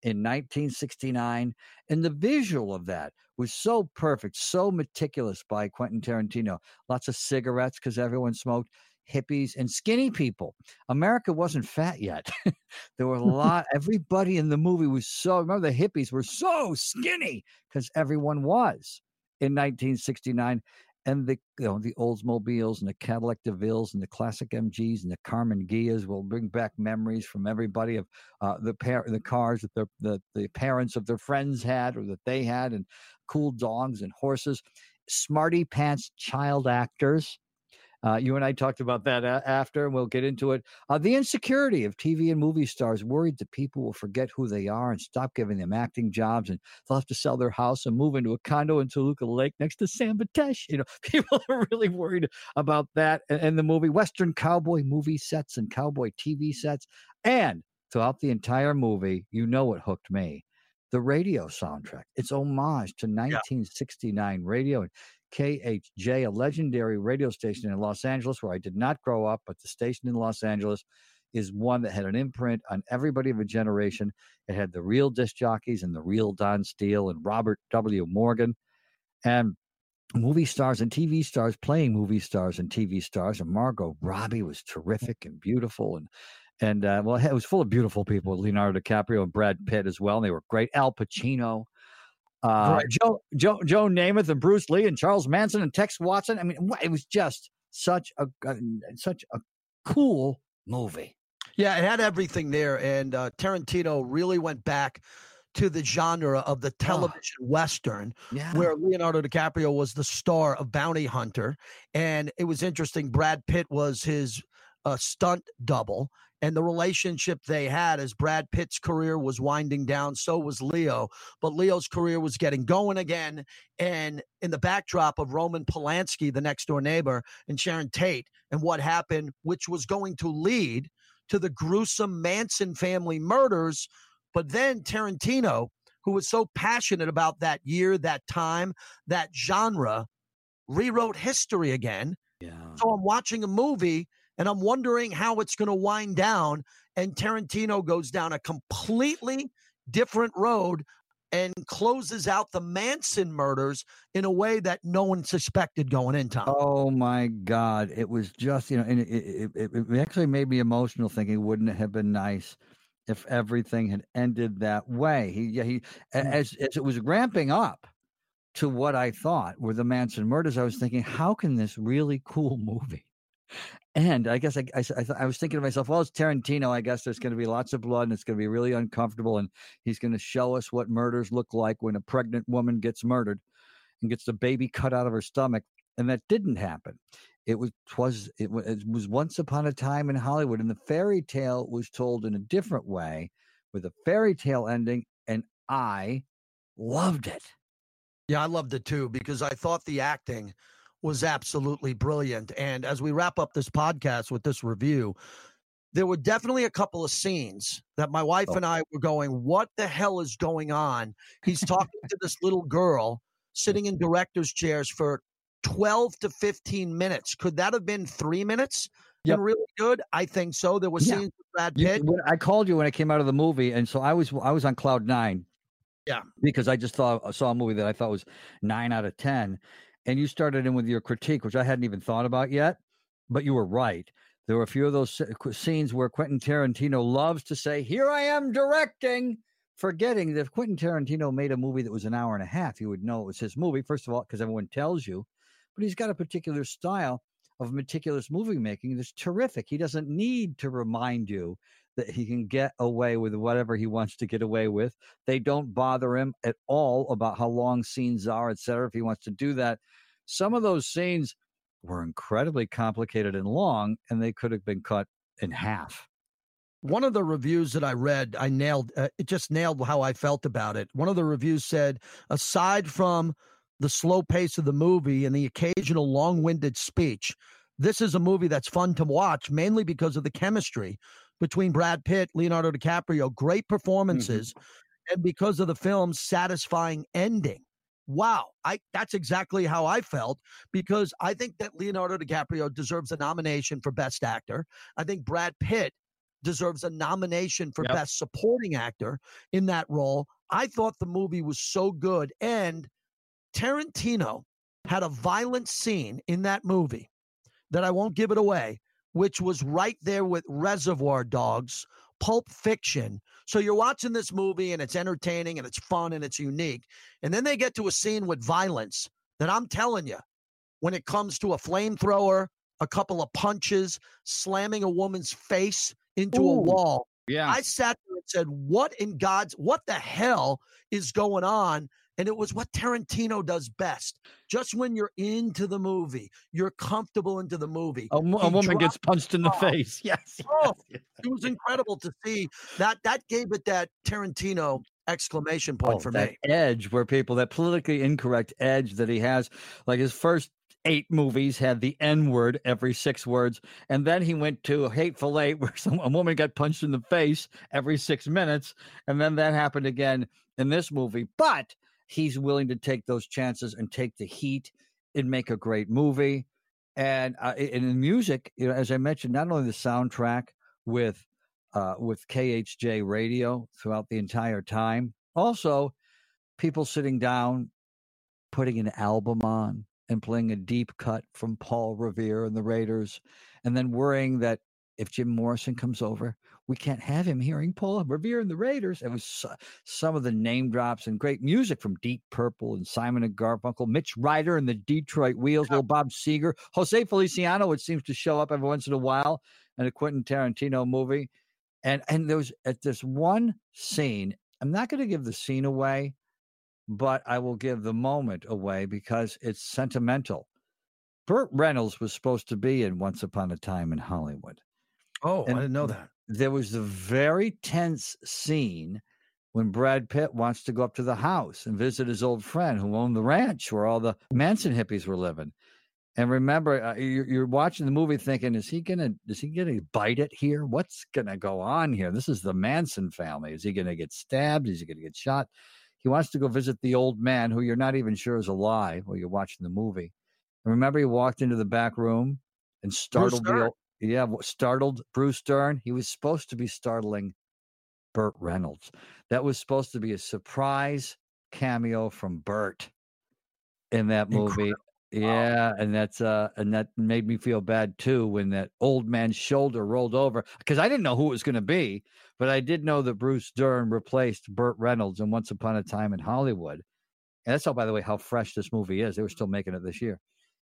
in 1969. And the visual of that was so perfect, so meticulous by Quentin Tarantino. Lots of cigarettes because everyone smoked, hippies, and skinny people. America wasn't fat yet. there were a lot, everybody in the movie was so, remember the hippies were so skinny because everyone was in 1969. And the you know the Oldsmobiles and the Cadillac DeVilles and the classic MGs and the Karmann Ghias will bring back memories from everybody of uh, the par- the cars that their the, the parents of their friends had or that they had and cool dogs and horses smarty pants child actors uh, you and I talked about that a- after, and we'll get into it. Uh, the insecurity of TV and movie stars, worried that people will forget who they are and stop giving them acting jobs, and they'll have to sell their house and move into a condo in Toluca Lake next to San Batesh. You know, people are really worried about that. And, and the movie, Western cowboy movie sets and cowboy TV sets, and throughout the entire movie, you know what hooked me. The radio soundtrack. It's homage to 1969 radio. And KHJ, a legendary radio station in Los Angeles, where I did not grow up, but the station in Los Angeles is one that had an imprint on everybody of a generation. It had the real disc jockeys and the real Don Steele and Robert W. Morgan and movie stars and TV stars playing movie stars and TV stars. And Margot Robbie was terrific and beautiful. And and uh, well, it was full of beautiful people. Leonardo DiCaprio and Brad Pitt as well. And they were great. Al Pacino. Uh, Right. Joe, Joe, Joe Namath and Bruce Lee and Charles Manson and Tex Watson. I mean, it was just such a, a such a cool movie. Yeah, it had everything there. And uh, Tarantino really went back to the genre of the television Western. Yeah, where Leonardo DiCaprio was the star of Bounty Hunter. And it was interesting. Brad Pitt was his uh, stunt double. And the relationship they had as Brad Pitt's career was winding down, so was Leo. But Leo's career was getting going again. And in the backdrop of Roman Polanski, the next door neighbor, and Sharon Tate, and what happened, which was going to lead to the gruesome Manson family murders. But then Tarantino, who was so passionate about that year, that time, that genre, rewrote history again. yeah. So I'm watching a movie and I'm wondering how it's going to wind down. And Tarantino goes down a completely different road and closes out the Manson murders in a way that no one suspected going in, Tom. Oh my God! It was just you know, and it, it, it, it actually made me emotional. Thinking, wouldn't it have been nice if everything had ended that way? He, yeah, he, Mm. as as it was ramping up to what I thought were the Manson murders. I was thinking, how can this really cool movie? And I guess I, I, I was thinking to myself, well, it's Tarantino. I guess there's going to be lots of blood and it's going to be really uncomfortable. And he's going to show us what murders look like when a pregnant woman gets murdered and gets the baby cut out of her stomach. And that didn't happen. It was twas it was, it was once upon a time in Hollywood, and the fairy tale was told in a different way, with a fairy tale ending, and I loved it. Yeah, I loved it too because I thought the acting was absolutely brilliant. And as we wrap up this podcast with this review, there were definitely a couple of scenes that my wife Oh. and I were going, What the hell is going on? He's talking to this little girl sitting in director's chairs for 12 to 15 minutes. Could that have been three minutes? Yep. And really good? I think so. There were Yeah. scenes with Brad Pitt. when I called you when I came out of the movie, and so I was I was on cloud nine. Yeah. because I just thought saw a movie that I thought was nine out of ten, and you started in with your critique, which I hadn't even thought about yet. But you were right. There were a few of those scenes where Quentin Tarantino loves to say, "Here I am directing," forgetting that if Quentin Tarantino made a movie that was an hour and a half, you would know it was his movie. First of all, because everyone tells you, but he's got a particular style of meticulous movie making that's terrific. He doesn't need to remind you that he can get away with whatever he wants to get away with. They don't bother him at all about how long scenes are, et cetera, if he wants to do that. Some of those scenes were incredibly complicated and long, and they could have been cut in half. one of the reviews that I read, I nailed uh, it. Just nailed how I felt about it. One of the reviews said, aside from the slow pace of the movie and the occasional long-winded speech, this is a movie that's fun to watch, mainly because of the chemistry between Brad Pitt, Leonardo DiCaprio, great mm-hmm. performances, and because of the film's satisfying ending. Wow, I that's exactly how I felt because I think that Leonardo DiCaprio deserves a nomination for Best Actor. I think Brad Pitt deserves a nomination for Yep. best supporting actor in that role. I thought the movie was so good and Tarantino had a violent scene in that movie that I won't give it away, which was right there with Reservoir Dogs, Pulp Fiction. So you're watching this movie and it's entertaining and it's fun and it's unique. And then they get to a scene with violence that I'm telling you, when it comes to a flamethrower, a couple of punches, slamming a woman's face into a wall. Yeah. I sat there and said, What in God's, what the hell is going on? And it was what Tarantino does best. Just when you're into the movie, you're comfortable into the movie. a, a woman gets punched in the Oh. face. Yes. Oh, yes. It was incredible to see that. That gave it that Tarantino exclamation point Oh, for that me. edge where people that politically incorrect edge that he has like his first eight movies had the n word every six words and then he went to hateful eight where some, a woman got punched in the face every six minutes and then that happened again in this movie but he's willing to take those chances and take the heat and make a great movie and uh, and in music you know as i mentioned not only the soundtrack with uh, with KHJ radio throughout the entire time. Also, people sitting down, putting an album on and playing a deep cut from Paul Revere and the Raiders, and then worrying that if Jim Morrison comes over, we can't have him hearing Paul Revere and the Raiders. It was so- some of the name drops and great music from Deep Purple and Simon and Garfunkel, Mitch Ryder and the Detroit Wheels, little Bob Seger, Jose Feliciano, which seems to show up every once in a while in a Quentin Tarantino movie. And and there was at this one scene, I'm not going to give the scene away, but I will give the moment away because it's sentimental. Burt Reynolds was supposed to be in Once Upon a Time in Hollywood. Oh, and I didn't know that. There was a very tense scene when Brad Pitt wants to go up to the house and visit his old friend who owned the ranch where all the Manson hippies were living. And remember, uh, you're, you're watching the movie thinking, is he gonna is he gonna bite it here? What's gonna go on here? This is the Manson family. Is he gonna get stabbed? Is he gonna get shot? He wants to go visit the old man who you're not even sure is alive while you're watching the movie. And remember, he walked into the back room and startled the old, yeah, startled Bruce Dern. He was supposed to be startling Burt Reynolds. That was supposed to be a surprise cameo from Burt in that movie. Yeah, and that's uh and that made me feel bad too when that old man's shoulder rolled over because I didn't know who it was going to be, but I did know that Bruce Dern replaced Burt Reynolds in Once Upon a Time in Hollywood. And that's all by the way how fresh this movie is. They were still making it this year.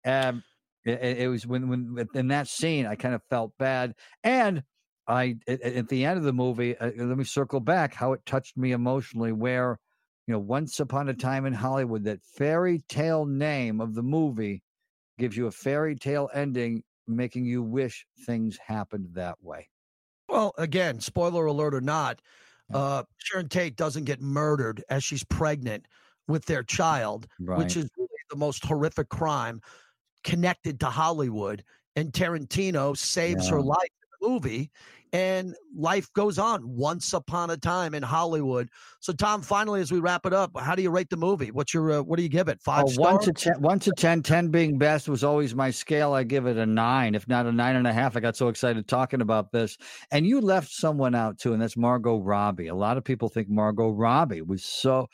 Um it, it- was when when in that scene I kind of felt bad and I at, at the end of the movie uh, let me circle back how it touched me emotionally where you know, Once Upon a Time in Hollywood, that fairy tale name of the movie gives you a fairy tale ending, making you wish things happened that way. Well, again, spoiler alert or not, uh, Sharon Tate doesn't get murdered as she's pregnant with their child, which is really the most horrific crime. Connected to Hollywood, and Tarantino saves Yeah. her life in the movie, and life goes on once upon a time in Hollywood. So, Tom, finally, as we wrap it up, how do you rate the movie? What's your uh, what do you give it? Five Oh, stars? one to ten, one to 10, 10 being best was always my scale. I give it a nine, if not a nine and a half. I got so excited talking about this. And you left someone out too, and that's Margot Robbie. A lot of people think Margot Robbie was so,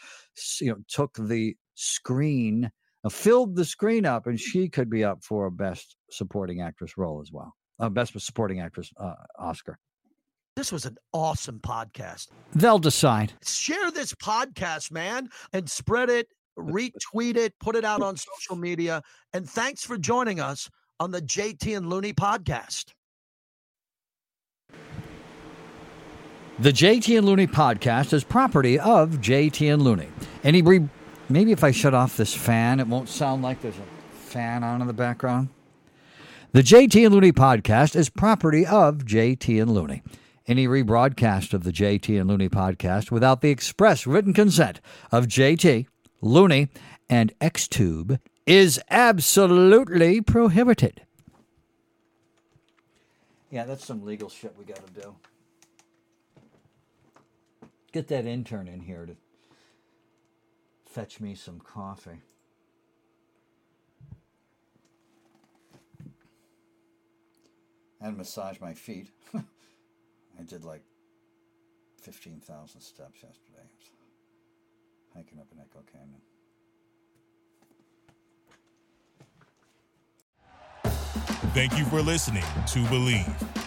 you know, took the screen, filled the screen up, and she could be up for a best supporting actress role as well. Uh, best supporting actress uh, Oscar. This was an awesome podcast. They'll decide. Share this podcast, man, and spread it, retweet it, put it out on social media. And thanks for joining us on the JT and Looney podcast. The JT and Looney podcast is property of JT and Looney. Any re- maybe if I shut off this fan, it won't sound like there's a fan on in the background. The JT and Looney podcast is property of JT and Looney. Any rebroadcast of the JT and Looney podcast without the express written consent of JT, Looney, and Xtube is absolutely prohibited. Yeah, that's some legal shit we got to do. Get that intern in here to fetch me some coffee. And massage my feet. I did like 15,000 steps yesterday. Hiking up in Echo Canyon. Thank you for listening to Bleav.